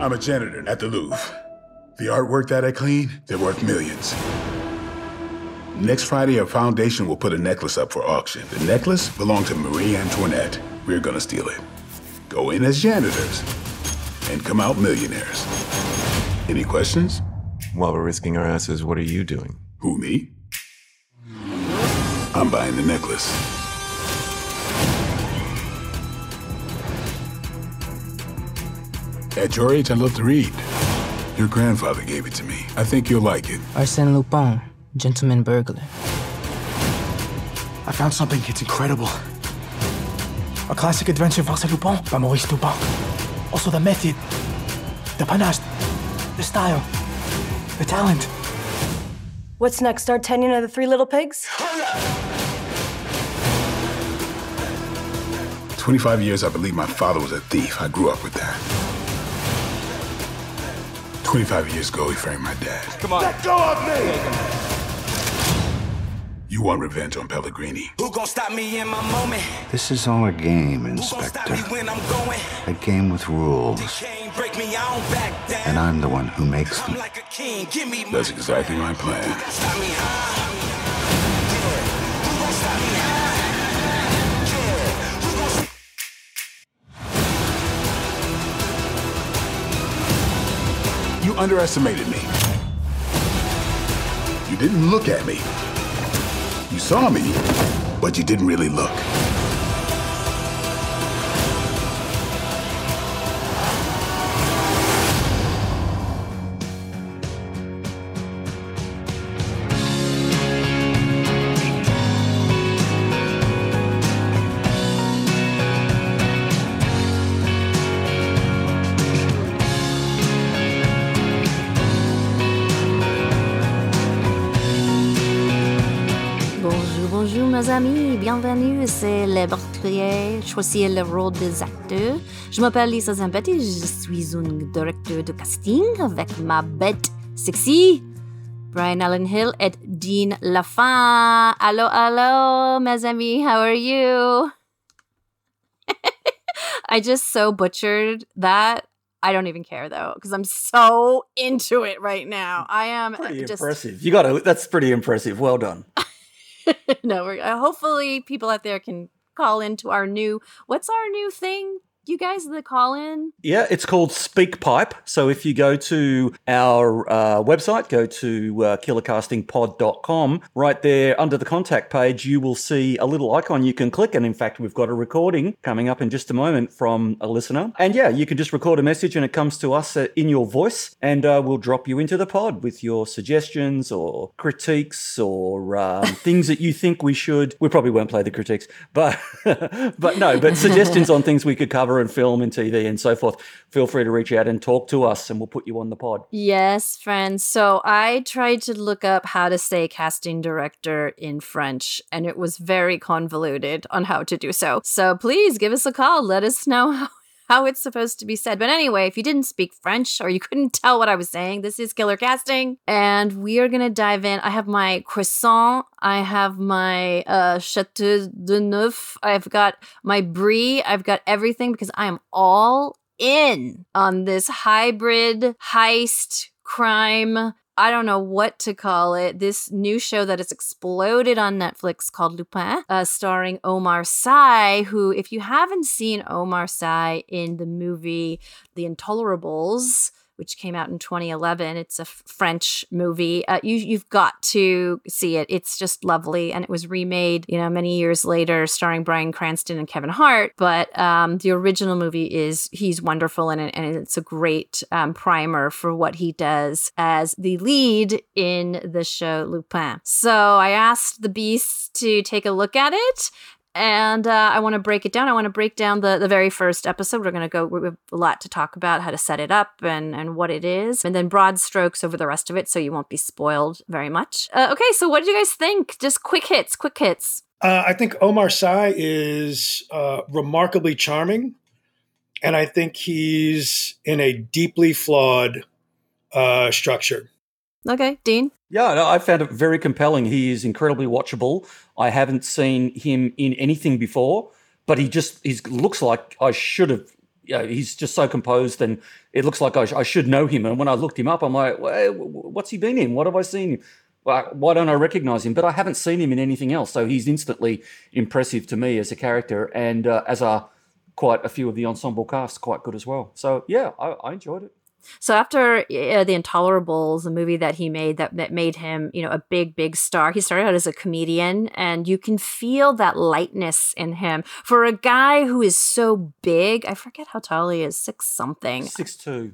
I'm a janitor at the Louvre. The artwork that I clean, they're worth millions. Next Friday, our foundation will put a necklace up for auction. The necklace belonged to Marie Antoinette. We're gonna steal it. Go in as janitors and come out millionaires. Any questions? While we're risking our asses, what are you doing? Who, me? I'm buying the necklace. At your age, I love to read. Your grandfather gave it to me. I think you'll like it. Arsène Lupin, gentleman burglar. I found something. It's incredible. A classic adventure of Arsène Lupin by Maurice Dupin. Also the method, the panache, the style, the talent. What's next? D'Artagnan and the Three Little Pigs? 25 years, I believe my father was a thief. I grew up with that. 25 years ago, he framed my dad. Come on. Let go of me! You want revenge on Pellegrini? Who gon' stop me in my moment? This is all a game, Inspector. When I'm going, A game with rules. break me, I don't back down. And I'm the one who makes them. Like a king, give me That's exactly my plan. You underestimated me. You didn't look at me. You saw me, but you didn't really look. Mes amis, bienvenue, c'est le portrait, choisir le rôle des acteurs. Je m'appelle Lisa Zampetti, je suis une directeur de casting avec ma bête sexy, Brian Allen Hill et Dean Lafan. Hello, hello, mes amis, how are you? I just so butchered that. I don't even care though, because I'm so into it right now. I am Pretty just impressive. You got to. That's pretty impressive. Well done. no, we're, uh, hopefully people out there can call into our new. What's our new thing? You guys the call in. Yeah, it's called Speak Pipe. So if you go to our uh, website, go to uh, killercastingpod.com, right there under the contact page, you will see a little icon you can click. And in fact, we've got a recording coming up in just a moment from a listener. And yeah, you can just record a message and it comes to us uh, in your voice, and uh, we'll drop you into the pod with your suggestions or critiques or um, things that you think we should. We probably won't play the critiques, but but no, but suggestions on things we could cover and film and TV and so forth. Feel free to reach out and talk to us, and we'll put you on the pod. Yes, friends. So I tried to look up how to say casting director in French, and it was very convoluted on how to do so. So please give us a call. Let us know how. How it's supposed to be said. But anyway, if you didn't speak French or you couldn't tell what I was saying, this is Killer Casting. And we are going to dive in. I have my croissant. I have my uh, Chateau de Neuf. I've got my brie. I've got everything because I am all in on this hybrid heist crime. I don't know what to call it. This new show that has exploded on Netflix called Lupin, uh, starring Omar Sy, who, if you haven't seen Omar Sy in the movie The Intolerables, which came out in 2011. It's a French movie. Uh, you you've got to see it. It's just lovely, and it was remade, you know, many years later, starring Bryan Cranston and Kevin Hart. But um, the original movie is he's wonderful in it, and it's a great um, primer for what he does as the lead in the show Lupin. So I asked the Beast to take a look at it and uh, I want to break it down. I want to break down the, the very first episode. We're going to go, we have a lot to talk about, how to set it up and, and what it is, and then broad strokes over the rest of it so you won't be spoiled very much. Uh, okay, so what did you guys think? Just quick hits, quick hits. Uh, I think Omar Sy is uh, remarkably charming, and I think he's in a deeply flawed uh, structure. Okay, Dean? Yeah, no, I found it very compelling. He is incredibly watchable. I haven't seen him in anything before, but he just he looks like I should have you know, he's just so composed, and it looks like I, sh- I should know him. And when I looked him up, I'm like, well, what's he been in? What have I seen him? Why don't I recognize him? But I haven't seen him in anything else, so he's instantly impressive to me as a character, and uh, as are quite a few of the ensemble cast, quite good as well. So yeah, I, I enjoyed it. So after uh, the Intolerables, the movie that he made that, that made him, you know, a big, big star, he started out as a comedian, and you can feel that lightness in him for a guy who is so big. I forget how tall he is, six something, Six two.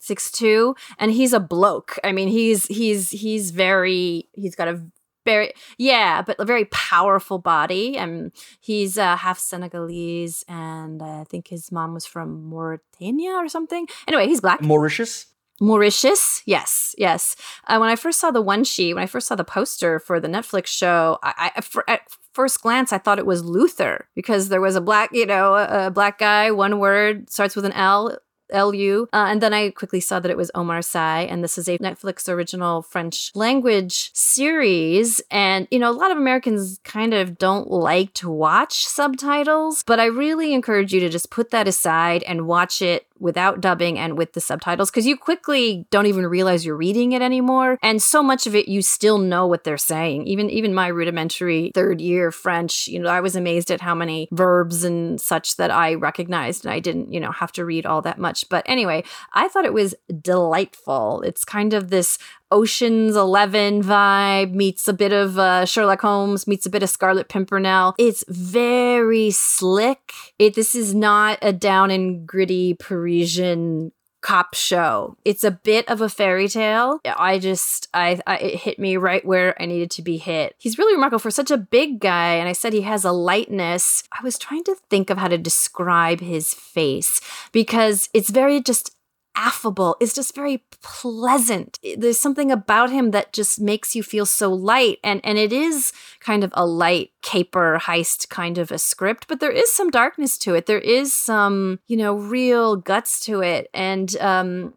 six two, and he's a bloke. I mean, he's he's he's very he's got a very yeah, but a very powerful body. And he's uh, half Senegalese, and I think his mom was from Mauritania or something. Anyway, he's black. Mauritius. Mauritius, yes, yes. Uh, when I first saw the one sheet, when I first saw the poster for the Netflix show, I, I for, at first glance I thought it was Luther because there was a black, you know, a, a black guy. One word starts with an L. LU. Uh, and then I quickly saw that it was Omar Sy, and this is a Netflix original French language series. And, you know, a lot of Americans kind of don't like to watch subtitles, but I really encourage you to just put that aside and watch it without dubbing and with the subtitles because you quickly don't even realize you're reading it anymore. And so much of it you still know what they're saying. Even even my rudimentary third year french you know i was amazed at how many verbs and such that i recognized and i didn't you know have to read all that much. But anyway i thought it was delightful. It's kind of this Ocean's Eleven vibe meets a bit of uh, Sherlock Holmes meets a bit of Scarlet Pimpernel. It's very slick. It this is not a down and gritty Parisian cop show. It's a bit of a fairy tale. I just I, I it hit me right where I needed to be hit. He's really remarkable for such a big guy and I said he has a lightness. I was trying to think of how to describe his face because it's very just affable. is just very pleasant. There's something about him that just makes you feel so light. And and it is kind of a light caper heist kind of a script, but there is some darkness to it. There is some, you know, real guts to it. And um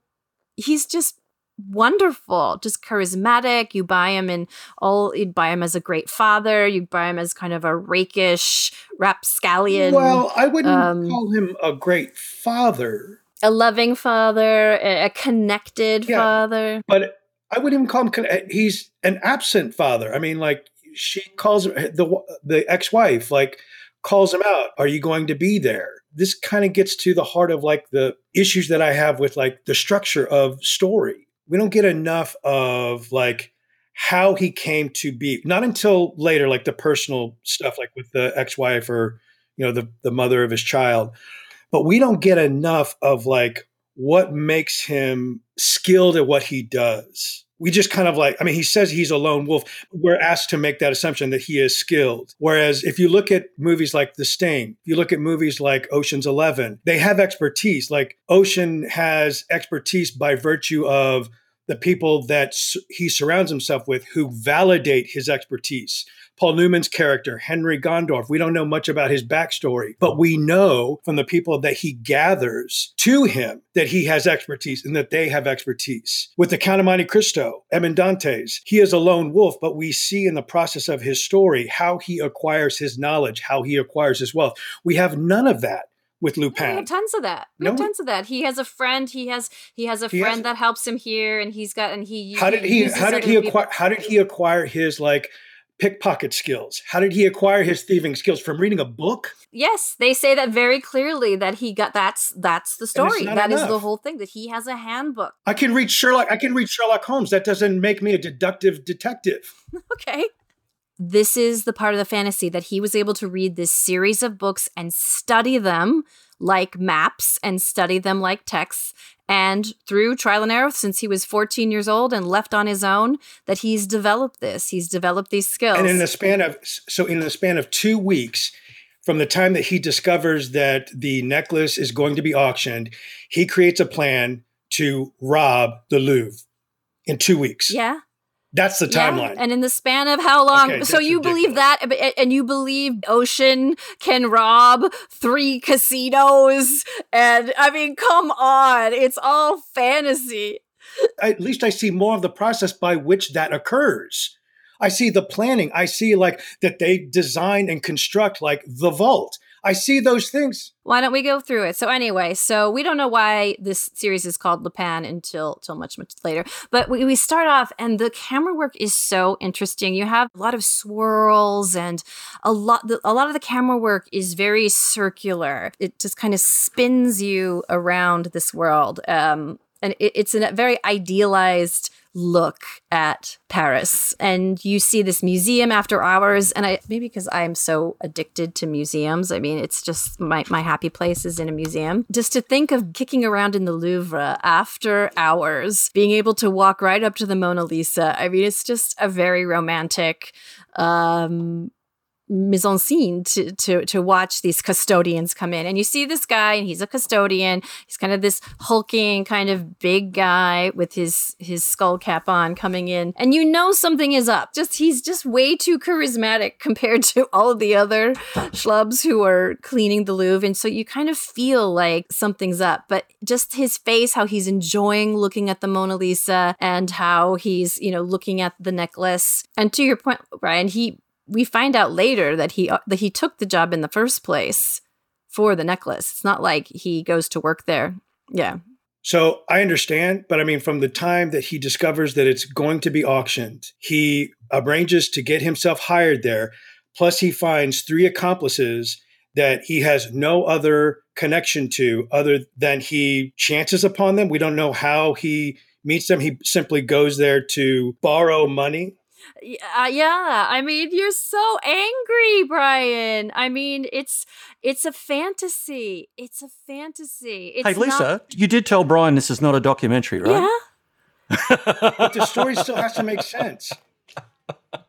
he's just wonderful, just charismatic. You buy him in all you buy him as a great father, you buy him as kind of a rakish rapscallion. Well, I wouldn't um, call him a great father, a loving father, a connected Yeah. father. but I wouldn't even call him. con- eh, He's an absent father. I mean, like she calls him eh, the the ex wife, like calls him out. Are you going to be there? This kind of gets to the heart of like the issues that I have with like the structure of story. We don't get enough of like how he came to be. Not until later, like the personal stuff, like with the ex wife or you know the the mother of his child. But we don't get enough of like what makes him skilled at what he does. We just kind of like, I mean, he says he's a lone wolf. We're asked to make that assumption that he is skilled. Whereas if you look at movies like The Sting, you look at movies like Ocean's Eleven, they have expertise. Like Ocean has expertise by virtue of the people that he surrounds himself with who validate his expertise. Paul Newman's character, Henry Gondorff, we don't know much about his backstory, but we know from the people that he gathers to him that he has expertise and that they have expertise. With the Count of Monte Cristo, Edmond Dantès, he is a lone wolf, but we see in the process of his story how he acquires his knowledge, how he acquires his wealth. We have none of that with We Lupin. have tons of that. We have No. tons of that. He has a friend. He has he has a He has- friend that helps him here, and he's got and he. how did he how did he people- acquire how did he acquire his like pickpocket skills how did he acquire his thieving skills from reading a book Yes, they say that very clearly that he got that's that's the story. That is the whole thing that he has a handbook. i can read sherlock i can read sherlock holmes that doesn't make me a deductive detective Okay. This is the part of the fantasy that he was able to read this series of books and study them like maps and study them like texts. And through trial and error, since he was 14 years old and left on his own, that he's developed this. He's developed these skills. and in the span of so in the span of two weeks from the time that he discovers that the necklace is going to be auctioned he creates a plan to rob the louvre in two weeks yeah. That's the Yeah, timeline And in the span of how long? Okay, so you believe that, and you believe Ocean can rob three casinos? And I mean, come on, it's all fantasy. at least I see more of the process by which that occurs. I see the planning. I see like that they design and construct like the vault. I see those things. Why don't we go through it? So anyway, so we don't know why this series is called Lupin until till much much later. But we, we start off, and the camera work is so interesting. You have a lot of swirls, and a lot the, a lot of the camera work is very circular. It just kind of spins you around this world, um, and it, it's a very idealized look at Paris. And you see this museum after hours. And I maybe because I'm so addicted to museums. I mean, it's just my, my happy place is in a museum. Just to think of kicking around in the Louvre after hours, being able to walk right up to the Mona Lisa. I mean, it's just a very romantic um mise en scene to, to to watch these custodians come in. And you see this guy and he's a custodian. He's kind of this hulking kind of big guy with his his skull cap on coming in. And you know something is up. Just he's just way too charismatic compared to all of the other schlubs who are cleaning the louvre. And so you kind of feel like something's up. But just his face how he's enjoying looking at the mona lisa and how he's you know looking at the necklace. And to your point brian he we find out later that he uh, that he took the job in the first place for the necklace. It's not like he goes to work there. Yeah. So I understand, but I mean, from the time that he discovers that it's going to be auctioned, he arranges to get himself hired there. Plus, he finds three accomplices that he has no other connection to other than he chances upon them. We don't know how he meets them. He simply goes there to borrow money uh, yeah i mean you're so angry brian i mean it's it's a fantasy it's a fantasy it's hey, Lisa, not- you did tell Brian this is not a documentary, right? yeah but the story still has to make sense.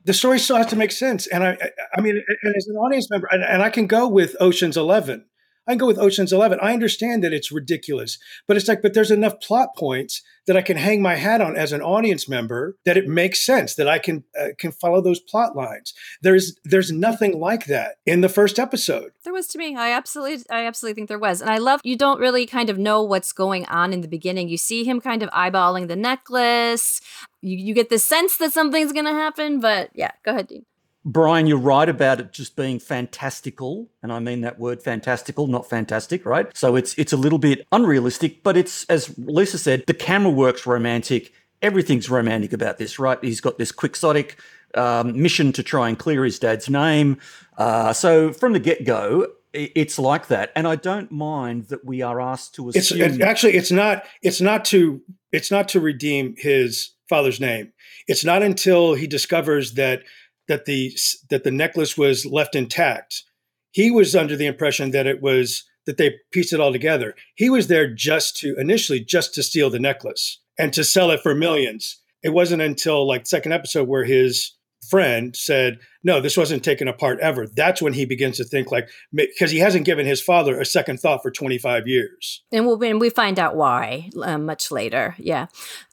The story still has to make sense, and I, I, I mean, and as an audience member, and, and I can go with Ocean's Eleven. I can go with Ocean's Eleven. I understand that it's ridiculous, but it's like, but there's enough plot points that I can hang my hat on as an audience member that it makes sense that I can uh, can follow those plot lines. There's there's nothing like that in the first episode. There was to me. I absolutely, I absolutely think there was, and I love. You don't really kind of know what's going on in the beginning. You see him kind of eyeballing the necklace. You you get the sense that something's going to happen, but yeah, go ahead, Dean. Brian, you're right about it just being fantastical, and I mean that word fantastical, not fantastic, right? So it's it's a little bit unrealistic, but it's as Lisa said, the camera works romantic. Everything's romantic about this, right? He's got this quixotic um, mission to try and clear his dad's name. Uh, so from the get go, it's like that, and I don't mind that we are asked to It's it, actually it's not it's not to it's not to redeem his father's name. It's not until he discovers that that the that the necklace was left intact. He was under the impression that it was that they pieced it all together. He was there just to initially just to steal the necklace and to sell it for millions. It wasn't until like second episode where his friend said, "No, this wasn't taken apart ever." That's when he begins to think like because he hasn't given his father a second thought for 25 years. And we'll and we find out why uh, much later. Yeah.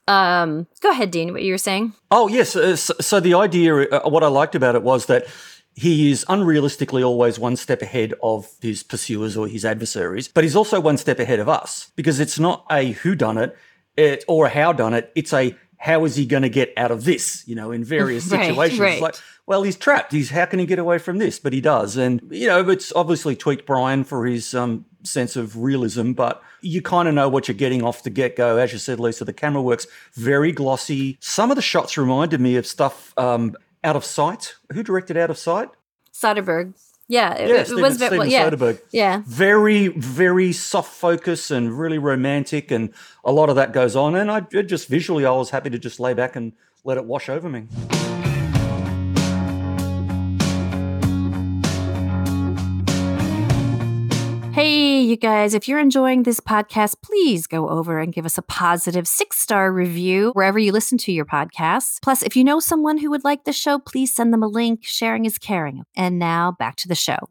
Um, go ahead, Dean. What you were saying? Oh yes. Uh, so, so the idea, uh, what I liked about it was that he is unrealistically always one step ahead of his pursuers or his adversaries, but he's also one step ahead of us because it's not a who done it, it or a how done it. It's a how is he going to get out of this? You know, in various Right, situations. right. Like, well, he's trapped. He's how can he get away from this? But he does, and you know, it's obviously tweaked Brian for his um, sense of realism, but you kind of know what you're getting off the get go. As you said, Lisa, the camera works very glossy. Some of the shots reminded me of stuff um, out of sight. Who directed Out of Sight? Soderbergh. Yeah, it, Yeah, it Steven, was very well, yeah. Soderbergh. Yeah. Very, very soft focus and really romantic, and a lot of that goes on. And I just visually, I was happy to just lay back and let it wash over me. You guys, if you're enjoying this podcast, please go over and give us a positive six star review wherever you listen to your podcasts. Plus, if you know someone who would like the show, please send them a link. Sharing is caring. And now back to the show.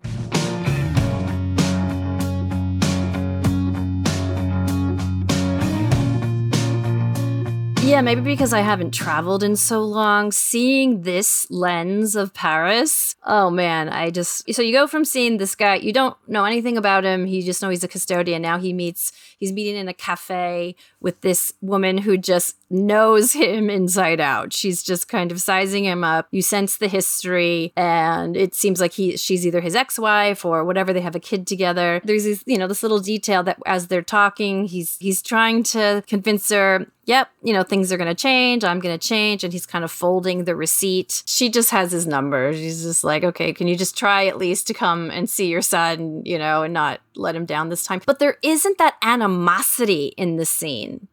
Yeah, maybe because I haven't traveled in so long, seeing this lens of Paris, oh man, I just so you go from seeing this guy, you don't know anything about him, you just know he's a custodian. Now he meets he's meeting in a cafe with this woman who just knows him inside out. She's just kind of sizing him up. You sense the history and it seems like he she's either his ex-wife or whatever they have a kid together. There's this, you know, this little detail that as they're talking, he's he's trying to convince her yep, you know, things are going to change. I'm going to change. And he's kind of folding the receipt. She just has his number. She's just like, okay, can you just try at least to come and see your son, you know, and not let him down this time? But there isn't that animosity in the scene.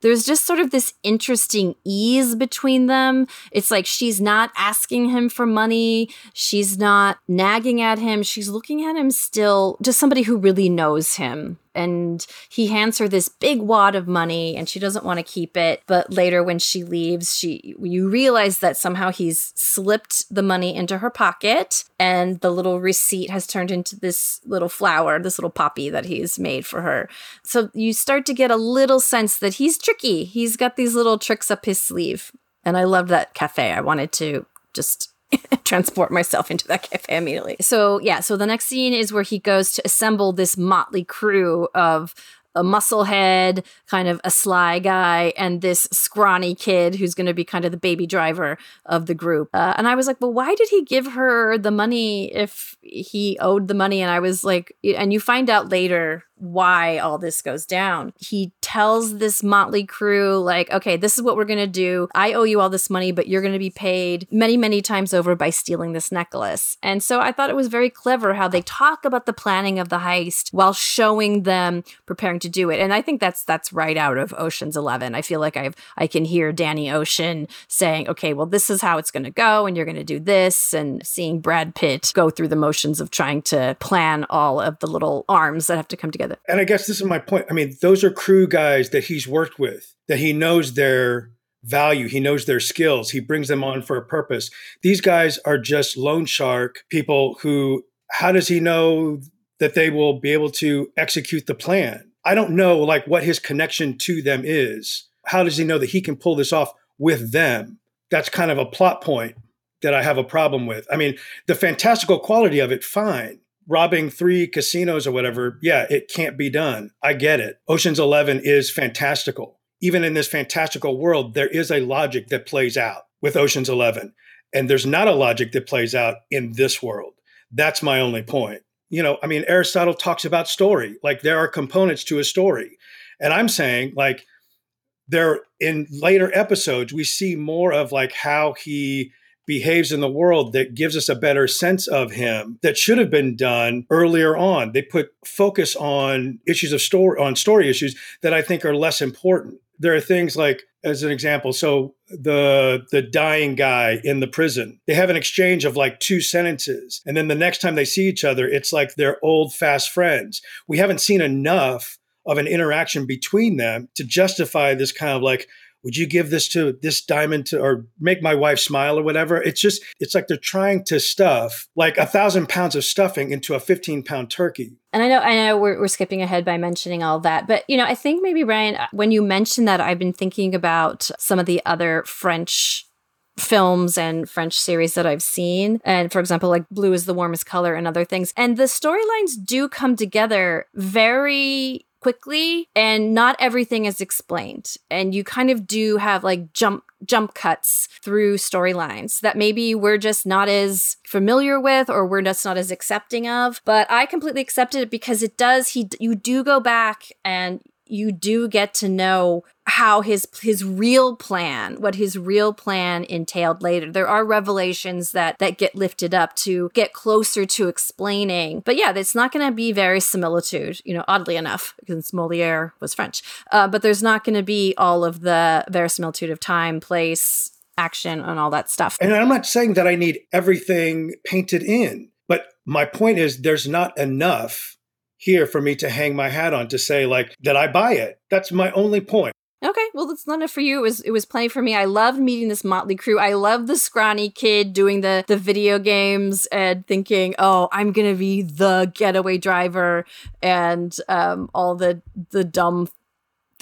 There's just sort of this interesting ease between them. It's like she's not asking him for money. She's not nagging at him. She's looking at him still, just somebody who really knows him and he hands her this big wad of money and she doesn't want to keep it but later when she leaves she you realize that somehow he's slipped the money into her pocket and the little receipt has turned into this little flower this little poppy that he's made for her. So you start to get a little sense that he's tricky. He's got these little tricks up his sleeve and i loved that cafe. I wanted to just transport myself into that cafe immediately. So, yeah, so the next scene is where he goes to assemble this motley crew of a musclehead, kind of a sly guy, and this scrawny kid who's going to be kind of the baby driver of the group. Uh, and I was like, well, why did he give her the money if he owed the money? And I was like, and you find out later why all this goes down. He tells this motley crew, like, okay, this is what we're going to do. I owe you all this money, but you're going to be paid many, many times over by stealing this necklace. And so I thought it was very clever how they talk about the planning of the heist while showing them preparing to do it. And I think that's that's right out of Ocean's 11. I feel like I've I can hear Danny Ocean saying, "Okay, well this is how it's going to go and you're going to do this." And seeing Brad Pitt go through the motions of trying to plan all of the little arms that have to come together together. And I guess this is my point. I mean, those are crew guys that he's worked with, that he knows their value, he knows their skills, he brings them on for a purpose. These guys are just loan shark people who, how does he know that they will be able to execute the plan? I don't know like what his connection to them is. How does he know that he can pull this off with them? That's kind of a plot point that I have a problem with. I mean, the fantastical quality of it, fine robbing three casinos or whatever, yeah, it can't be done. I get it. Ocean's 11 is fantastical. Even in this fantastical world, there is a logic that plays out with Ocean's 11. And there's not a logic that plays out in this world. That's my only point. You know, I mean, Aristotle talks about story, like there are components to a story. And I'm saying, like, there in later episodes, we see more of like how he behaves in the world that gives us a better sense of him that should have been done earlier on. They put focus on issues of story on story issues that I think are less important. There are things like as an example, so the the dying guy in the prison, they have an exchange of like two sentences and then the next time they see each other it's like they're old fast friends. We haven't seen enough of an interaction between them to justify this kind of like would you give this to this diamond to or make my wife smile or whatever it's just it's like they're trying to stuff like a thousand pounds of stuffing into a 15 pound turkey and I know I know we're, we're skipping ahead by mentioning all that, but you know I think maybe Ryan, uh, when you mentioned that, I've been thinking about some of the other French films and French series that I've seen. And for example, like Blue is the Warmest Color and other things. And the storylines do come together very quickly and not everything is explained. And you kind of do have like jump jump cuts through storylines that maybe we're just not as familiar with or we're just not as accepting of. But i completely accepted it because it does he you do go back and you do get to know how his his real plan what his real plan entailed later there are revelations that that get lifted up to get closer to explaining but yeah it's not going to be verisimilitude you know oddly enough because moliere was french uh, but there's not going to be all of the verisimilitude of time place action and all that stuff and i'm not saying that i need everything painted in but my point is there's not enough here for me to hang my hat on to say like that I buy it. That's my only point. Okay, well, that's not enough for you. It was it was plenty for me. I loved meeting this motley crew. I love the scrawny kid doing the the video games and thinking, "Oh, I'm gonna be the getaway driver," and um, all the the dumb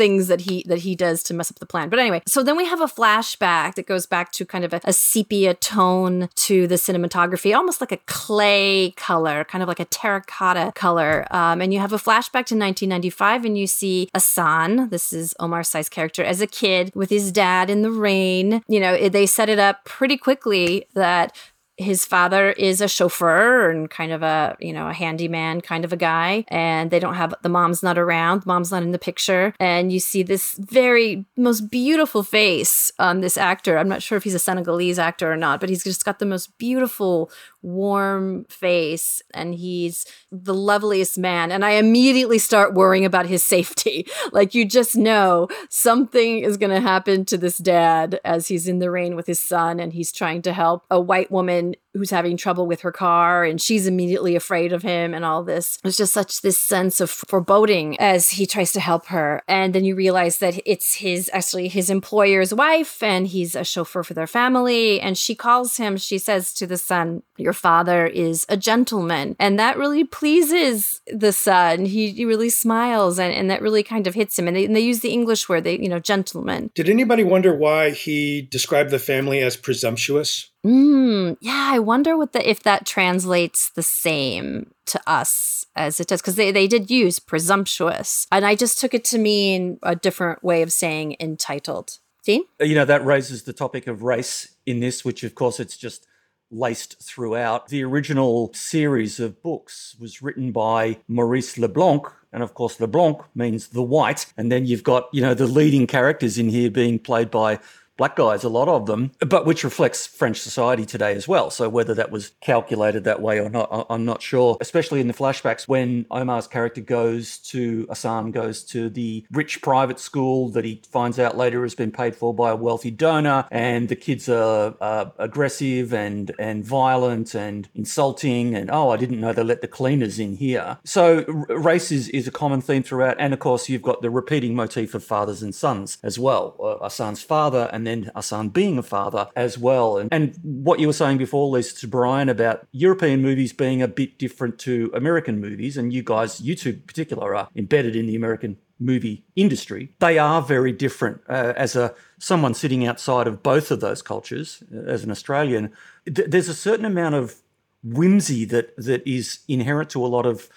things that he that he does to mess up the plan. But anyway, so then we have a flashback that goes back to kind of a, a sepia tone to the cinematography, almost like a clay color, kind of like a terracotta color. Um, and you have a flashback to 1995, and you see Assane. This is Omar Sy's character as a kid with his dad in the rain. You know, it- they set it up pretty quickly that his father is a chauffeur and kind of a you know a handyman kind of a guy and they don't have the mom's not around mom's not in the picture. And you see this very most beautiful face on this actor. I'm not sure if he's a senegalese actor or not but he's just got the most beautiful warm face and he's the loveliest man and i immediately start worrying about his safety. Like you just know something is going to happen to this dad as he's in the rain with his son and he's trying to help a white woman who's having trouble with her car and she's immediately afraid of him and all this. There's just such this sense of foreboding as he tries to help her. And then you realize that it's his actually his employer's wife and he's a chauffeur for their family. And she calls him. She says to the son your father is a gentleman. And that really pleases the son. He, he really smiles and, and that really kind of hits him. And they, and they use the english word they you know gentleman. Did anybody wonder why he described the family as presumptuous? Mm, yeah, I wonder what the if that translates the same to us as it does because they, they did use presumptuous, and I just took it to mean a different way of saying entitled. Dean, You know, that raises the topic of race in this, which of course it's just laced throughout. The original series of books was written by Maurice Leblanc. And of course, Leblanc means the white. And then you've got, you know, the leading characters in here being played by black guys, a lot of them, but which reflects French society today as well. So whether that was calculated that way or not, I'm not sure. Especially in the flashbacks when Omar's character goes to Assane goes to the rich private school that he finds out later has been paid for by a wealthy donor, and the kids are aggressive and and violent and insulting, and oh, I didn't know they let the cleaners in here. So r- race is, is a common theme throughout, and of course you've got the repeating motif of fathers and sons as well. Uh, father, and then Hassan being a father as well. And, and what you were saying before, Lisa, to Brian about European movies being a bit different to American movies, and you guys, you two in particular, are embedded in the American movie industry. They are very different. Uh, as a someone sitting outside of both of those cultures, uh, as an Australian, th- there's a certain amount of whimsy that that is inherent to a lot of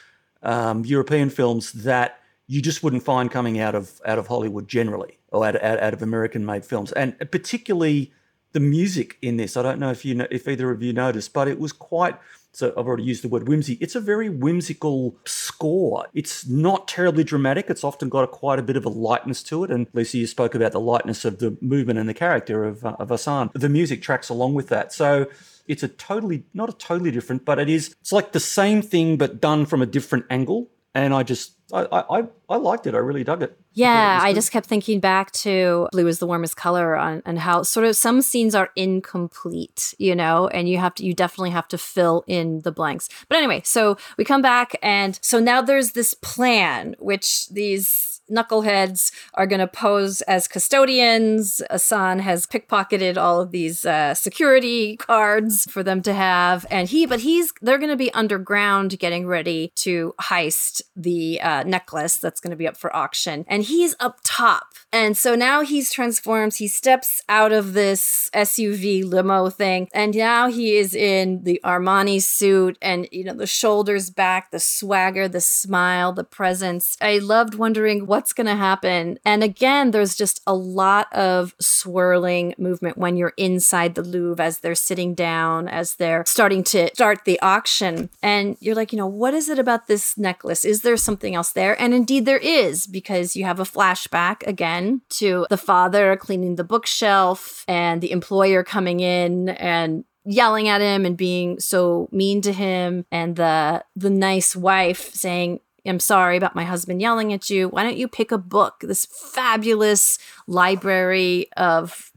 um, European films that you just wouldn't find coming out of out of Hollywood generally or out, out, out of American made films, and particularly the music in this. I don't know if you know, if either of you noticed, but it was quite. So I've already used the word whimsy. It's a very whimsical score. It's not terribly dramatic. It's often got a, quite a bit of a lightness to it. And Lucy, you spoke about the lightness of the movement and the character of uh, of Hassan. The music tracks along with that. So it's a totally not a totally different, but it is. It's like the same thing but done from a different angle. And I just I I, I- I liked it. I really dug it. Yeah, I just kept thinking back to blue is the warmest color on, and how sort of some scenes are incomplete, you know, and you have to, you definitely have to fill in the blanks. But anyway, so we come back, and so now there's this plan, which these knuckleheads are going to pose as custodians. Assane has pickpocketed all of these uh, security cards for them to have, and he, but he's, they're going to be underground getting ready to heist the uh, necklace that's going to be up for auction, and he's up top. And so now he's transforms. He steps out of this SUV limo thing, and now he is in the Armani suit, and you know the shoulders back, the swagger, the smile, the presence. I loved wondering what's going to happen. And again, there's just a lot of swirling movement when you're inside the Louvre as they're sitting down, as they're starting to start the auction. And you're like, you know, what is it about this necklace? Is there something else there? And indeed, there is, because you have a flashback again to the father cleaning the bookshelf and the employer coming in and yelling at him and being so mean to him and the the nice wife saying I'm sorry about my husband yelling at you. Why don't you pick a book? This fabulous library of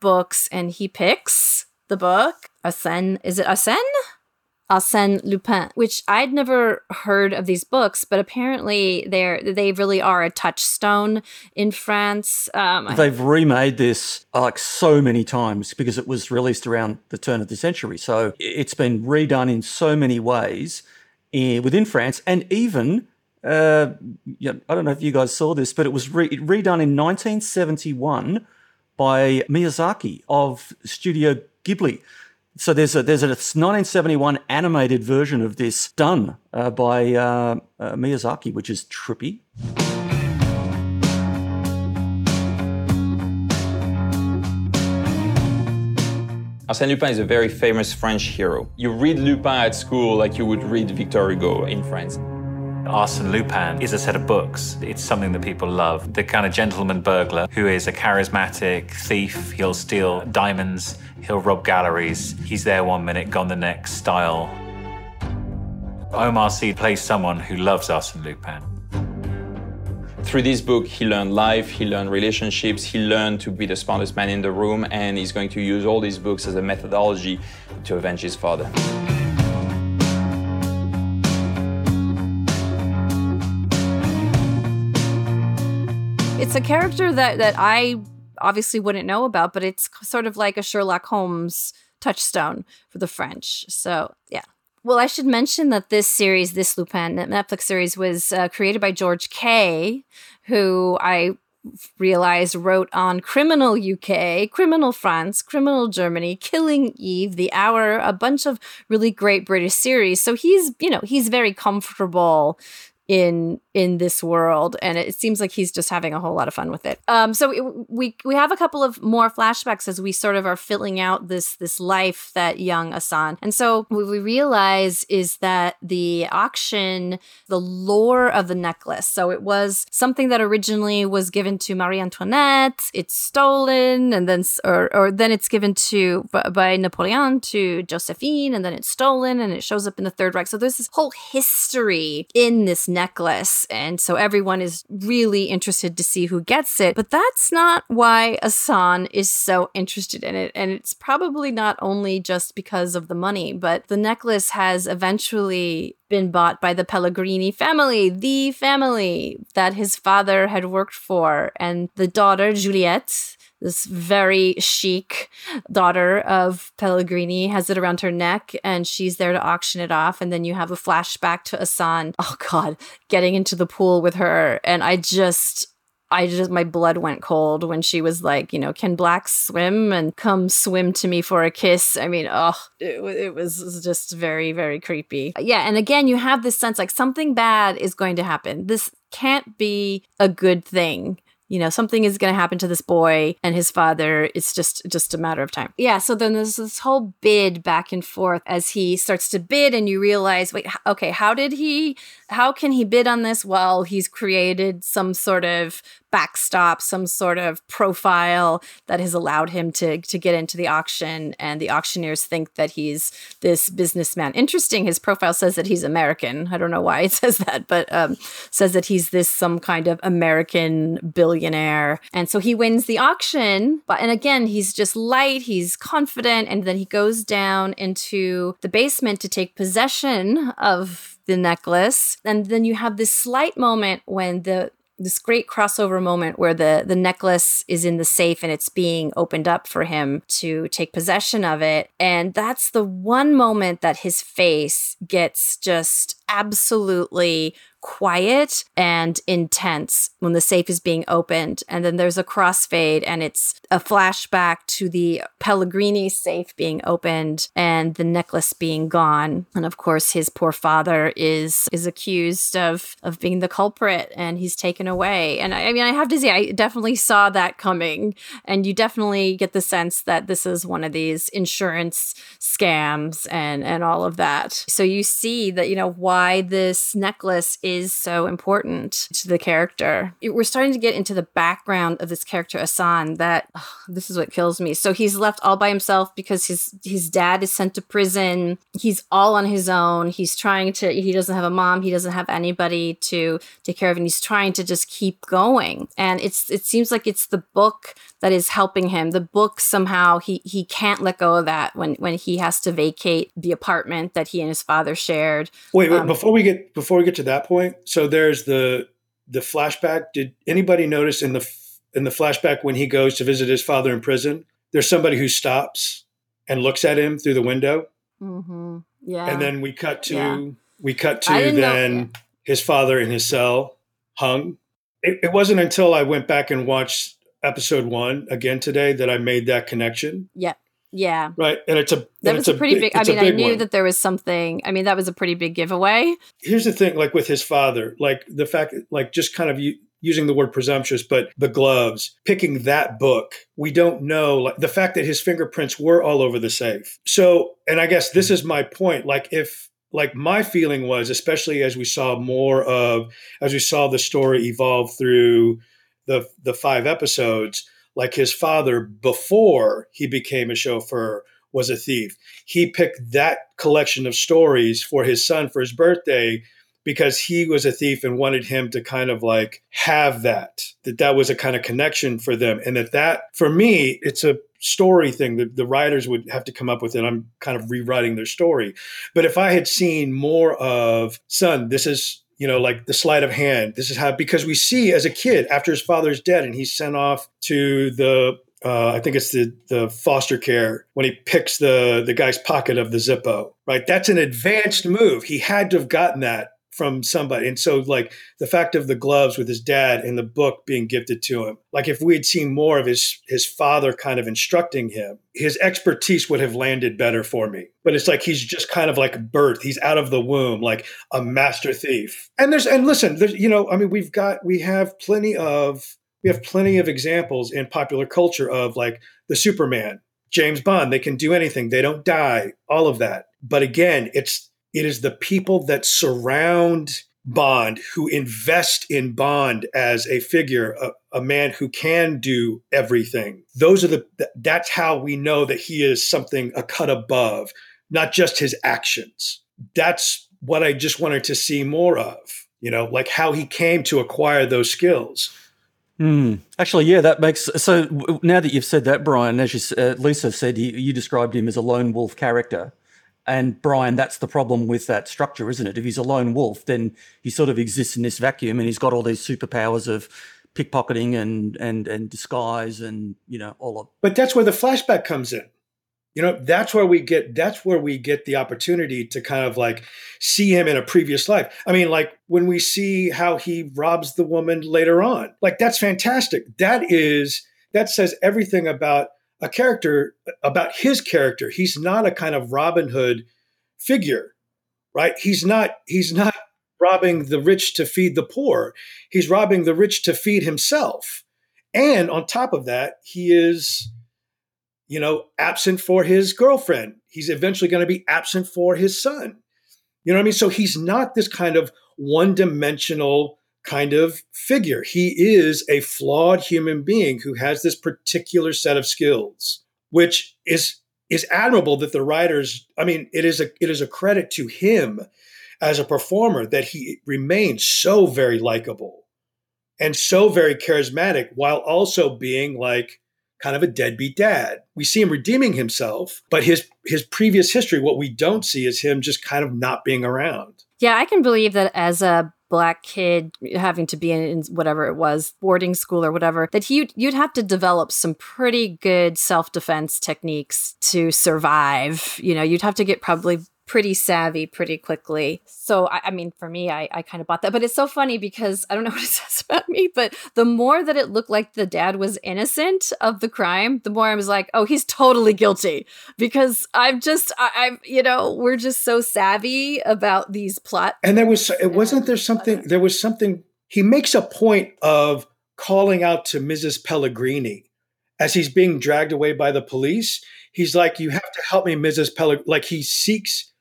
books and he picks the book Arsène is it Arsène? Arsène Lupin, which I'd never heard of these books, but apparently they're they really are a touchstone in France. Um, They've remade this uh, like so many times because it was released around the turn of the century. So it's been redone in so many ways eh, within France and even Uh, I don't know if you guys saw this, but it was re- redone in 1971 by Miyazaki of Studio Ghibli. So there's a there's a 1971 animated version of this done uh, by uh, uh, Miyazaki, which is trippy. Arsène Lupin is a very famous French hero. You read Lupin at school like you would read Victor Hugo in France. Arsène Lupin is a set of books. It's something that people love. The kind of gentleman burglar who is a charismatic thief. He'll steal diamonds, he'll rob galleries. He's there one minute, gone the next style. Omar Sy plays someone who loves Arsène Lupin. Through this book, he learned life, he learned relationships, he learned to be the smartest man in the room, and he's going to use all these books as a methodology to avenge his father. It's a character that that I obviously wouldn't know about, but it's sort of like a Sherlock Holmes touchstone for the French. So yeah. Well, I should mention that this series, this Lupin Netflix series, was uh, created by George Kay, who I realized wrote on Criminal UK, Criminal France, Criminal Germany, Killing Eve, The Hour, a bunch of really great British series. So he's, you know, he's very comfortable in in this world and it seems like he's just having a whole lot of fun with it um so it, we we have a couple of more flashbacks as we sort of are filling out this this life that young Assane and so what we realize is that the auction the lore of the necklace so it was something that originally was given to Marie Antoinette it's stolen and then or or then it's given to by Napoleon to Josephine and then it's stolen and it shows up in the third Reich so there's this whole history in this necklace. And so everyone is really interested to see who gets it. But that's not why Assane is so interested in it. And it's probably not only just because of the money, but the necklace has eventually been bought by the Pellegrini family, the family that his father had worked for. And the daughter, Juliette, this very chic daughter of Pellegrini has it around her neck and she's there to auction it off. And then you have a flashback to Assane, oh God, getting into the pool with her. And I just, I just, my blood went cold when she was like, you know, can blacks swim and come swim to me for a kiss? I mean, oh, it, it was just very, very creepy. Yeah. And again, you have this sense like something bad is going to happen. This can't be a good thing you know something is going to happen to this boy and his father. It's just just a matter of time. Yeah so then there's this whole bid back and forth as he starts to bid and you realize wait okay how did he how can he bid on this well he's created some sort of backstop, some sort of profile that has allowed him to to get into the auction, and the auctioneers think that he's this businessman. Interesting, his profile says that he's American. I don't know why it says that, but um, says that he's this some kind of American billionaire, and so he wins the auction. But and again, he's just light, he's confident, and then he goes down into the basement to take possession of the necklace. And then you have this slight moment when the this great crossover moment where the the necklace is in the safe and it's being opened up for him to take possession of it and that's the one moment that his face gets just absolutely quiet and intense when the safe is being opened. And then there's a crossfade and it's a flashback to the Pellegrini safe being opened and the necklace being gone. And of course his poor father is is accused of of being the culprit and he's taken away. And I, I mean I have to say I definitely saw that coming. And you definitely get the sense that this is one of these insurance scams and and all of that. So you see that you know why this necklace is so important to the character. We're starting to get into the background of this character Assane that oh, this is what kills me. So he's left all by himself because his his dad is sent to prison. He's all on his own. He's trying to he doesn't have a mom, he doesn't have anybody to take care of and he's trying to just keep going. And it's it seems like it's the book that is helping him. The book somehow he he can't let go of that when when he has to vacate the apartment that he and his father shared. Wait, wait Um, before we get before we get to that point, so there's the the flashback. Did anybody notice in the in the flashback when he goes to visit his father in prison? There's somebody who stops and looks at him through the window, mhm, Yeah. and then we cut to Yeah. we cut to didn't know- then his father in his cell hung. It, it wasn't until I went back and watched episode one again today that I made that connection. Yeah. Yeah. Right, and it's a That was a pretty big, I it's a mean, I knew one. that there was something. I mean, that was a pretty big giveaway. here's the thing like with his father like the fact like just kind of u- using the word presumptuous but the gloves picking that book we don't know like the fact that his fingerprints were all over the safe so and i guess this is my point like if like my feeling was especially as we saw more of as we saw the story evolve through the the five episodes like his father before he became a chauffeur was a thief. He picked that collection of stories for his son for his birthday because he was a thief and wanted him to kind of like have that that that was a kind of connection for them. And that that for me it's a story thing that the writers would have to come up with it i'm kind of rewriting their story. But if i had seen more of son this is you know like the sleight of hand this is how because we see as a kid after his father's dead and he's sent off to the uh, I think it's the the foster care when he picks the the guy's pocket of the Zippo. Right, that's an advanced move. He had to have gotten that from somebody, and so like the fact of the gloves with his dad and the book being gifted to him. Like if we had seen more of his his father kind of instructing him, his expertise would have landed better for me. But it's like he's just kind of like birth. He's out of the womb, like a master thief. And there's and listen, there's you know, I mean, we've got we have plenty of we have plenty of examples in popular culture of like the Superman, James Bond, they can do anything, they don't die, all of that. But again, it's it is the people that surround Bond who invest in Bond as a figure, a, a man who can do everything. Those are the that's how we know that he is something a cut above, not just his actions. That's what I just wanted to see more of, you know, like how he came to acquire those skills. Hmm. Actually, yeah, that makes so. Now that you've said that, Brian, as you, uh, Lisa said, you, you described him as a lone wolf character, and Brian, that's the problem with that structure, isn't it? If he's a lone wolf, then he sort of exists in this vacuum, and he's got all these superpowers of pickpocketing and and and disguise, and you know all of. But that's where the flashback comes in. You know, that's where we get that's where we get the opportunity to kind of like see him in a previous life. I mean, like when we see how he robs the woman later on. Like that's fantastic. That is that says everything about a character about his character. He's not a kind of Robin Hood figure, right? He's not he's not robbing the rich to feed the poor. He's robbing the rich to feed himself. And on top of that, he is you know, absent for his girlfriend. He's eventually going to be absent for his son. You know what I mean? So he's not this kind of one dimensional kind of figure. He is a flawed human being who has this particular set of skills, which is is admirable that the writers, I mean, it is a it is a credit to him as a performer that he remains so very likable and so very charismatic while also being like kind of a deadbeat dad. We see him redeeming himself, but his his previous history, what we don't see is him just kind of not being around. Yeah, I can believe that as a black kid having to be in, whatever it was, boarding school or whatever, that you'd, you'd have to develop some pretty good self defense techniques to survive. You know, you'd have to get probably pretty savvy pretty quickly. So, I, I mean, for me, I, I kind of bought that. But it's so funny because I don't know what it says about me, but the more that it looked like the dad was innocent of the crime, the more I was like, oh, he's totally guilty. Because I'm just, I, I'm, you know, we're just so savvy about these plots. And there was it wasn't there something there was something he makes a point of calling out to Mrs. Pellegrini as he's being dragged away by the police. He's like, "You have to help me, Mrs. Pellegrini." Like he seeks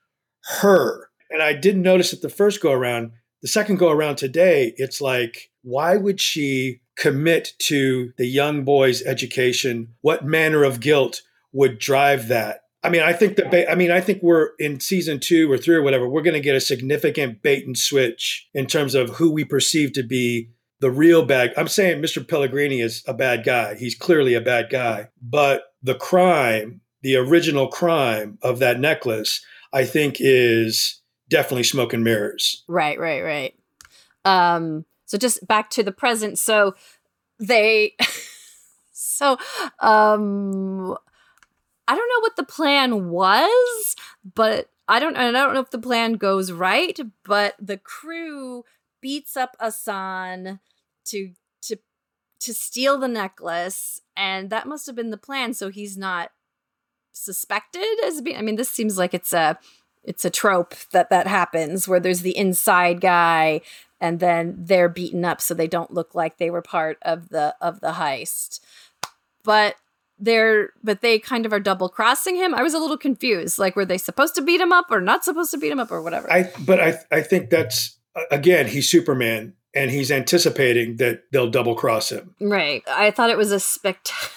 her. And I didn't notice it the first go around. The second go around today, it's like, why would she commit to the young boy's education? What manner of guilt would drive that? I mean, I think ba- I mean, I think we're in season two or three or whatever. We're going to get a significant bait and switch in terms of who we perceive to be the real bad. I'm saying Mr. Pellegrini is a bad guy. He's clearly a bad guy, but the crime, the original crime of that necklace, I think is definitely smoke and mirrors. Right, right, right. Um, so just back to the present. So they so um I don't know what the plan was, but I don't I don't know if the plan goes right, but the crew beats up Assane to to to steal the necklace, and that must have been the plan. So he's not suspected as being. I mean, this seems like it's a it's a trope that that happens where there's the inside guy and then they're beaten up so they don't look like they were part of the of the heist but they're but they kind of are double crossing him i was a little confused like were they supposed to beat him up or not supposed to beat him up or whatever I but I I think that's again he's Superman and he's anticipating that they'll double cross him. right i thought it was a spectacular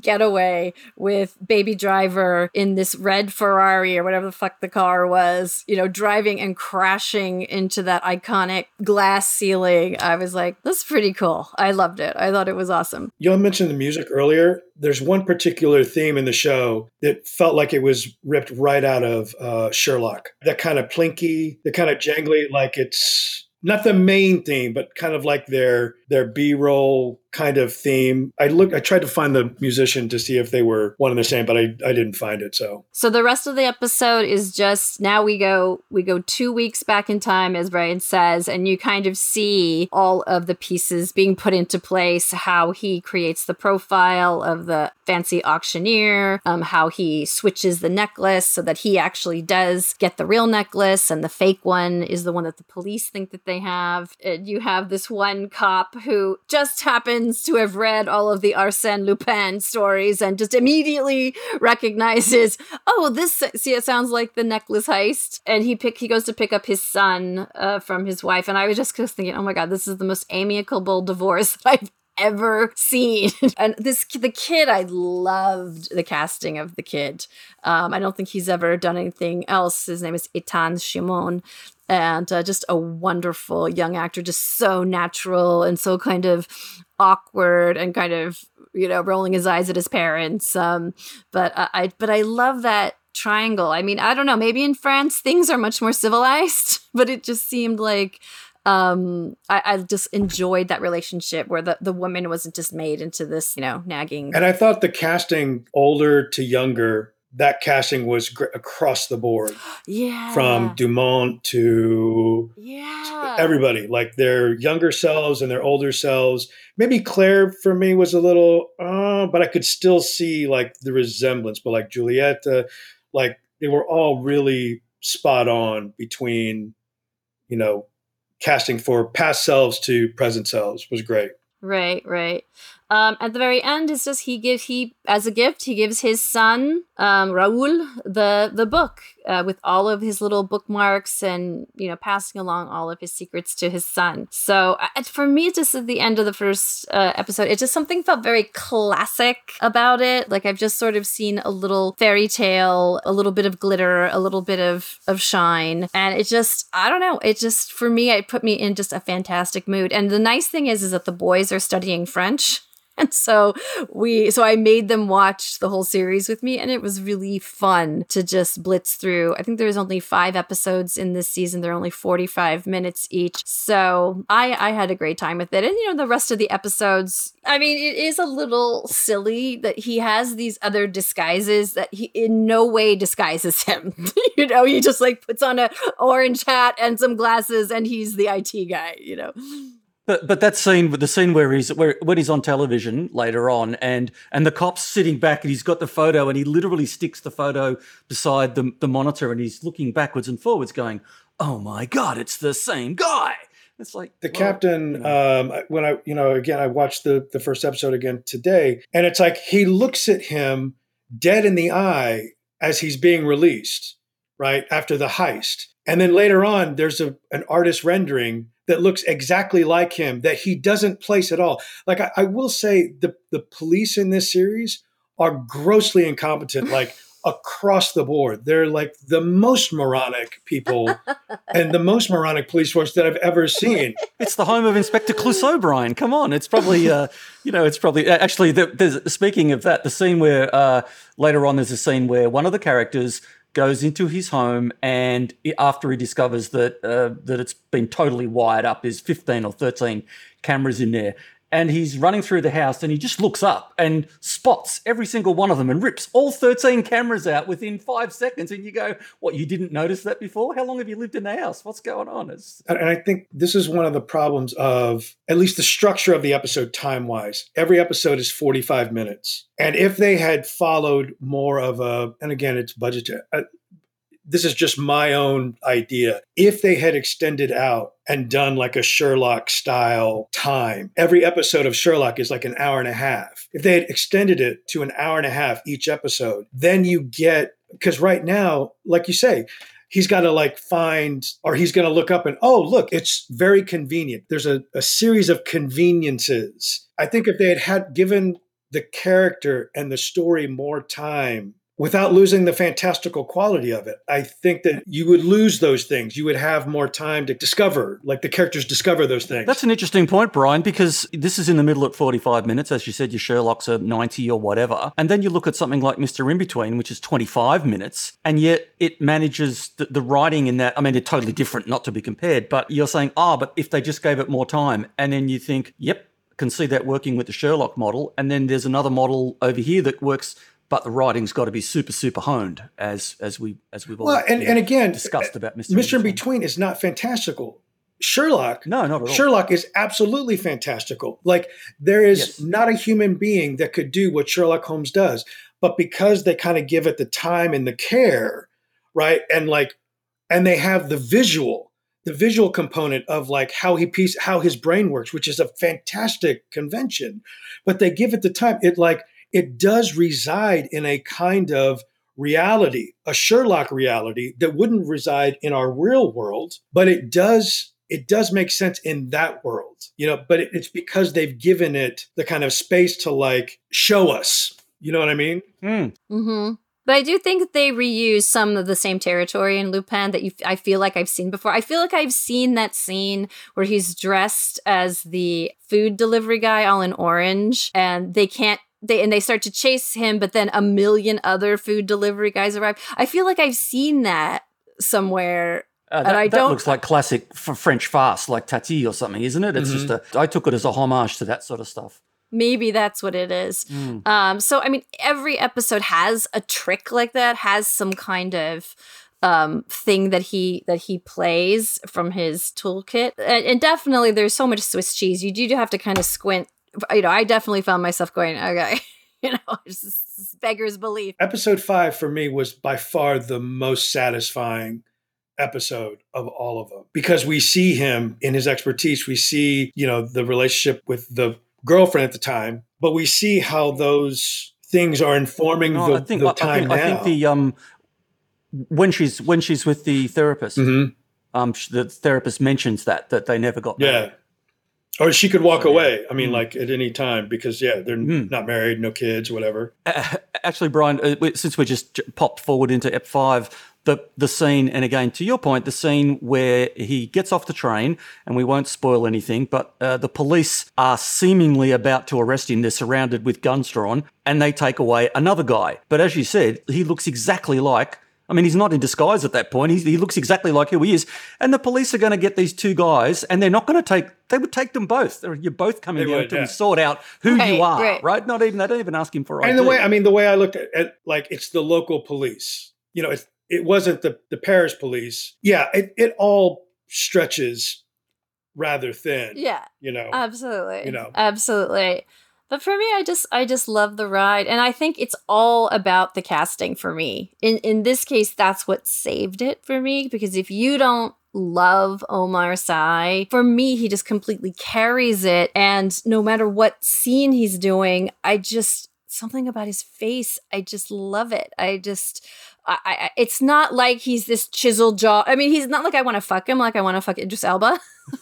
getaway with baby driver in this red ferrari or whatever the fuck the car was you know driving and crashing into that iconic glass ceiling i was like that's pretty cool i loved it i thought it was awesome You mentioned the music earlier. There's one particular theme in the show that felt like it was ripped right out of uh, Sherlock. That kind of plinky, the kind of jangly, like it's not the main theme, but kind of like their their B-roll kind of theme. I look, I tried to find the musician to see if they were one and the same, but I, I didn't find it. So So the rest of the episode is just now we go we go 2 weeks back in time as Brian says and you kind of see all of the pieces being put into place how he creates the profile of the fancy auctioneer um how he switches the necklace so that he actually does get the real necklace and the fake one is the one that the police think that they have and you have this one cop who just happens to have read all of the Arsène Lupin stories and just immediately recognizes, oh, this see it sounds like the necklace heist. And he pick he goes to pick up his son uh, from his wife, and I was just thinking, oh my god, this is the most amicable divorce I've ever seen. and this the kid, I loved the casting of the kid. Um, I don't think he's ever done anything else. His name is Etan Shimon. And uh, just a wonderful young actor, just so natural and so kind of awkward and kind of you know rolling his eyes at his parents. Um, but I, I but I love that triangle. I mean, I don't know. Maybe in France things are much more civilized, but it just seemed like um I, I just enjoyed that relationship where the, the woman wasn't just made into this you know nagging And I thought the casting older to younger, that casting was gr- across the board yeah from Dumont to yeah everybody, like their younger selves and their older selves. Maybe Claire for me was a little, uh, but I could still see like the resemblance. But like Juliette, like they were all really spot on between, you know, casting for past selves to present selves was great. Right, right. Um, at the very end, it's just he gives he as a gift he gives his son um, Raoul the the book uh, with all of his little bookmarks and you know passing along all of his secrets to his son. So uh, for me, just at the end of the first uh, episode, it just something felt very classic about it. Like I've just sort of seen a little fairy tale, a little bit of glitter, a little bit of of shine, and it just I don't know. It just for me, it put me in just a fantastic mood. And the nice thing is, is that the boys are studying French. And so we so I made them watch the whole series with me and it was really fun to just blitz through. I think there's only 5 episodes in this season. They're only 45 minutes each. So I I had a great time with it. And you know the rest of the episodes, I mean it is a little silly that he has these other disguises that he in no way disguises him. you know, he just like puts on a orange hat and some glasses and he's the IT guy, you know. But but that scene with the scene where he's where when he's on television later on and and the cop's sitting back and he's got the photo and he literally sticks the photo beside the the monitor and he's looking backwards and forwards going, "Oh my god, it's the same guy." It's like the well, captain um when i you know again i watched the the first episode again today and it's like he looks at him dead in the eye as he's being released right after the heist and then later on there's a an artist rendering that looks exactly like him that he doesn't place at all like i, I will say the the police in this series are grossly incompetent like across the board they're like the most moronic people and the most moronic police force that i've ever seen It's the home of Inspector Clouseau, Brian. Come on, it's probably, uh, you know, it's probably actually. The, there's, speaking of that, the scene where uh, later on there's a scene where one of the characters goes into his home and after he discovers that uh, that it's been totally wired up, there's 15 or 13 cameras in there. And he's running through the house and he just looks up and spots every single one of them and rips all 13 cameras out within five seconds. And you go, What, you didn't notice that before? How long have you lived in the house? What's going on? It's And I think this is one of the problems of at least the structure of the episode time wise. Every episode is 45 minutes. And if they had followed more of a, and again, it's budget, uh, this is just my own idea. If they had extended out and done like a Sherlock style time, every episode of Sherlock is like an hour and a half. If they had extended it to an hour and a half each episode, then you get, because right now, like you say, he's got to like find or he's going to look up and oh look it's very convenient there's a, a series of conveniences i think if they had had given the character and the story more time without losing the fantastical quality of it i think that you would lose those things you would have more time to discover like the characters discover those things That's an interesting point, Brian, because this is in the middle at 45 minutes. As you said, your Sherlock's are 90 or whatever. And then you look at something like Mr. In Between, which is 25 minutes, and yet it manages the, the writing in that. I mean, they're totally different, not to be compared, but you're saying, ah, but if they just gave it more time, and then you think, yep, can see that working with the Sherlock model. And then there's another model over here that works. But the writing's got to be super, super honed, as as we as we've all well and, and again discussed about Mr. mr in between is not fantastical sherlock no not at all. sherlock is absolutely fantastical like there is Yes. not a human being that could do what sherlock holmes does but because they kind of give it the time and the care right and like and they have the visual the visual component of like how he piece how his brain works which is a fantastic convention but they give it the time it like it does reside in a kind of reality a sherlock reality that wouldn't reside in our real world but it does it does make sense in that world you know but it's because they've given it the kind of space to like show us you know what i mean hmm But I do think they reuse some of the same territory in Lupin that you, I feel like I've seen before. I feel like I've seen that scene where he's dressed as the food delivery guy, all in orange, and they can't. They and they start to chase him, but then a million other food delivery guys arrive. I feel like I've seen that somewhere. Uh, and that, I that don't looks like classic f- French farce, like Tati or something, isn't it? It's Mm-hmm. just a. I took it as a homage to that sort of stuff. Maybe that's what it is. Mm. Um, so I mean, every episode has a trick like that, has some kind of um thing that he that he plays from his toolkit and, and definitely there's so much swiss cheese you do have to kind of squint you know i definitely found myself going okay you know it's just- beggars belief. Episode five for me was by far the most satisfying episode of all of them because we see him in his expertise. We see you know the relationship with the girlfriend at the time but we see how those things are informing No, the, I think the I, I time think, now I think the um when she's when she's with the therapist, Mhm. um, the therapist mentions that that they never got yeah. married. Or she could walk So, yeah. away i mean Mm. like at any time because yeah they're Mm. not married no kids whatever Uh, actually, Brian, uh, since we just j- popped forward into Ep five, the the scene, and again to your point, the scene where he gets off the train, and we won't spoil anything, but uh, the police are seemingly about to arrest him. They're surrounded with guns drawn, and they take away another guy. But as you said, he looks exactly like. I mean, he's not in disguise at that point. He's, he looks exactly like who he is. And the police are going to get these two guys, and they're not going to take. They would take them both. They're, you're both coming They down would, to yeah. sort out who Right, you are, right. right. Not even they don't even ask him for ID. and the way i mean the way i looked at it like it's the local police you know it's, it wasn't the the paris police yeah it, it all stretches rather thin yeah you know absolutely you know. absolutely but for me i just i just love the ride and i think it's all about the casting for me in in this case that's what saved it for me because if you don't love Omar Sy. For me, he just completely carries it. And no matter what scene he's doing, I just something about his face. I just love it. I just I, I it's not like he's this chiseled jaw. I mean, he's not like I want to fuck him, like I want to fuck Idris Elba.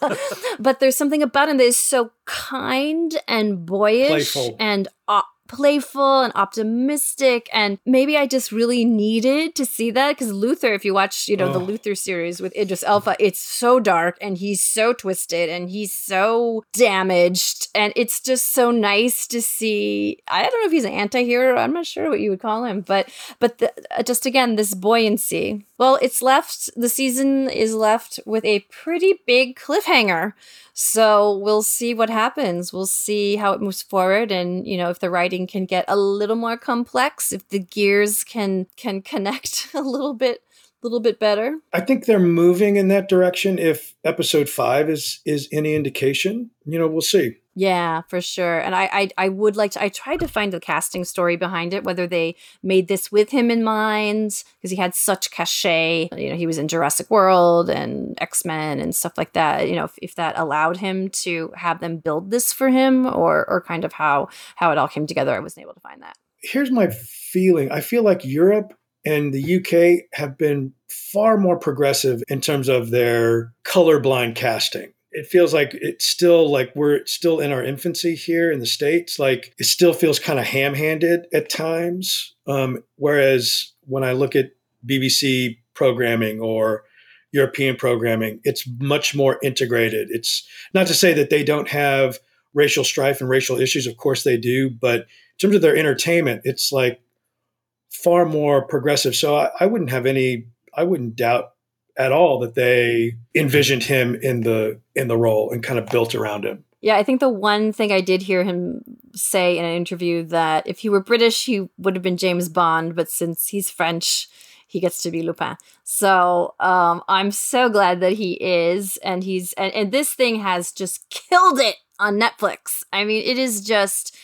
but there's something about him that is so kind and boyish Playful. and op- playful and optimistic and maybe i just really needed to see that because luther if you watch you know the luther series with idris elba it's so dark and he's so twisted and he's so damaged and it's just so nice to see i don't know if he's an anti-hero i'm not sure what you would call him but but the, uh, just again this buoyancy. Well it's left the season is left with a pretty big cliffhanger So we'll see what happens. We'll see how it moves forward and you know if the writing can get a little more complex, if the gears can can connect a little bit little bit better. I think they're moving in that direction. If episode five is is any indication, you know, we'll see. Yeah, for sure. And I, I, I would like to. I tried to find the casting story behind it, whether they made this with him in mind, because he had such cachet. You know, he was in Jurassic World and X Men and stuff like that. You know, if, if that allowed him to have them build this for him, or or kind of how how it all came together. I wasn't able to find that. Here's my feeling. I feel like Europe and the UK have been far more progressive in terms of their colorblind casting. It feels like it's still like we're still in our infancy here in the States. Like it still feels kind of ham handed at times. Um, whereas when I look at BBC programming or European programming, it's much more integrated. It's not to say that they don't have racial strife and racial issues. Of course they do. But in terms of their entertainment, it's like far more progressive. So I, I wouldn't have any, I wouldn't doubt at all that they envisioned him in the in the role and kind of built around him. Yeah, I think the one thing I did hear him say in an interview that if he were British, he would have been James Bond, but since he's French, he gets to be Lupin. So um, I'm so glad that he is, and he's and, and this thing has just killed it on Netflix. I mean, it is just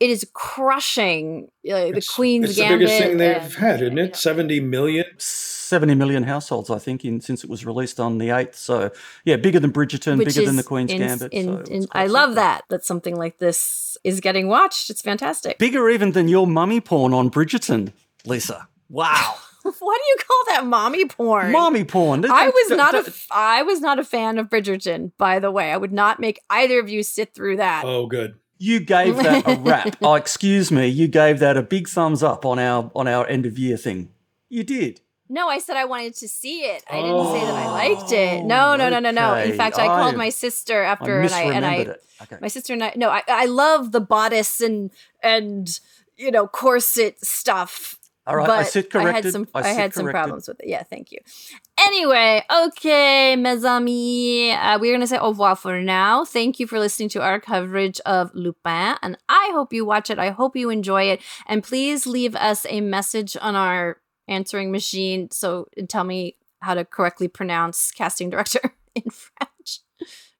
it is crushing uh, the Queen's It's the Gambit. biggest thing they've and- had, isn't it? Seventy million. 70 million households, I think, in since it was released on the 8th. So, yeah, bigger than Bridgerton, which bigger than The Queen's in- Gambit. in- so in- it's quite I love that that something like this is getting watched. It's fantastic. Bigger even than your mummy porn on Bridgerton, Lisa. Wow. Why do you call that mommy porn? Mommy porn. I was Don't- not a don't- f- I was not a fan of Bridgerton, by the way. I would not make either of you sit through that. Oh, good. You gave that a rap. oh, excuse me. You gave that a big thumbs up on our on our end of year thing. You did. No, I said I wanted to see it. I didn't say that I oh, liked it. No, no, no, no, no. In fact, I called my sister I after and I and I it. Okay. my sister and I no, I I love the bodice and and you know corset stuff. All right, I but sit I had some I I, had some corrected. problems with it. Yeah, thank you. Anyway, okay, mes amis, uh, we're gonna say au revoir for now. Thank you for listening to our coverage of Lupin, and I hope you watch it. I hope you enjoy it, and please leave us a message on our answering machine. So tell me how to correctly pronounce casting director in French.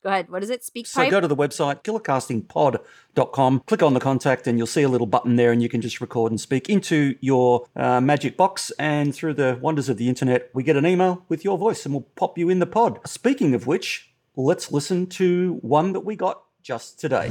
Go ahead. What is it? Speak So go to the website, killercastingpod.com, click on the contact, and you'll see a little button there, and you can just record and speak into your uh, magic box. And through the wonders of the internet, we get an email with your voice, and we'll pop you in the pod. Speaking of which, let's listen to one that we got just today.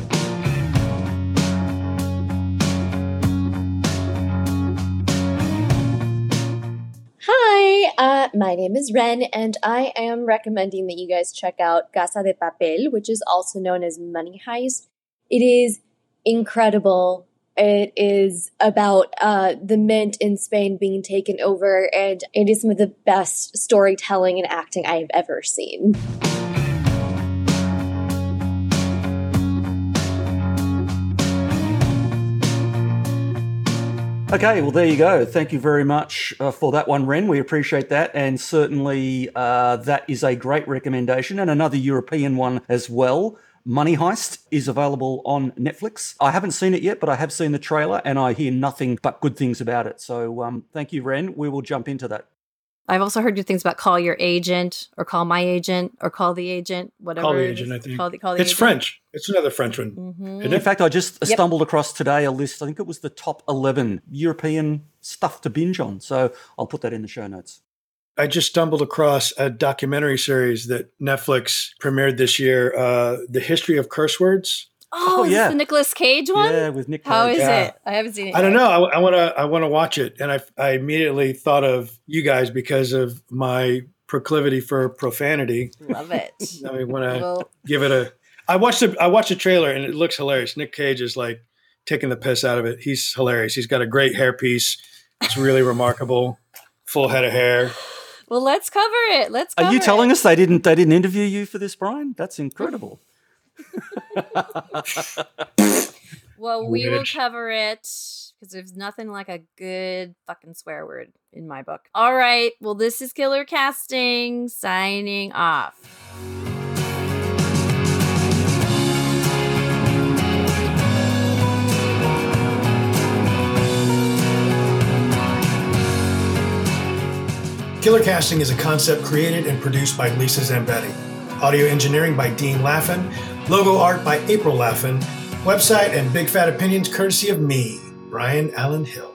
Uh, my name is Ren, and I am recommending that you guys check out Casa de Papel, which is also known as Money Heist. It is incredible. It is about uh, the mint in Spain being taken over, and it is some of the best storytelling and acting I have ever seen. Okay, well, there you go. Thank you very much uh, for that one, Ren. We appreciate that. And certainly uh, that is a great recommendation. And another European one as well. Money Heist is available on Netflix. I haven't seen it yet, but I have seen the trailer and I hear nothing but good things about it. So um, thank you, Ren. We will jump into that. I've also heard good things about call your agent or call my agent or call the agent, whatever. Call the agent. I think. Call the, call the it's agent. French. It's another French one. Mhm. Isn't In fact, I just Yep. stumbled across today a list. I think it was the top 11 European stuff to binge on. So I'll put that in the show notes. I just stumbled across a documentary series that Netflix premiered this year, uh, The History of Curse Words. Oh, Oh, is yeah. this the Nicolas Cage one? Yeah, with Nick How Cage. is Yeah. it? I haven't seen it. I don't know. I want to. I want to watch it, and I, I immediately thought of you guys because of my proclivity for profanity. Love it. I want to well, give it a. I watched the. I watched the trailer, and it looks hilarious. Nick Cage is like taking the piss out of it. He's hilarious. He's got a great hairpiece. It's really remarkable. Full head of hair. well, let's cover it. Let's. Cover Are you telling it. us they didn't they didn't interview you for this, Brian? That's incredible. well, we will cover it because there's nothing like a good fucking swear word in my book. All right. Well, this is Killer Casting signing off. Killer Casting is a concept created and produced by Lisa Zambetti. Audio engineering by Dean Laffin. Logo art by April Laffin. Website and Big Fat Opinions courtesy of me, Brian Allen Hill.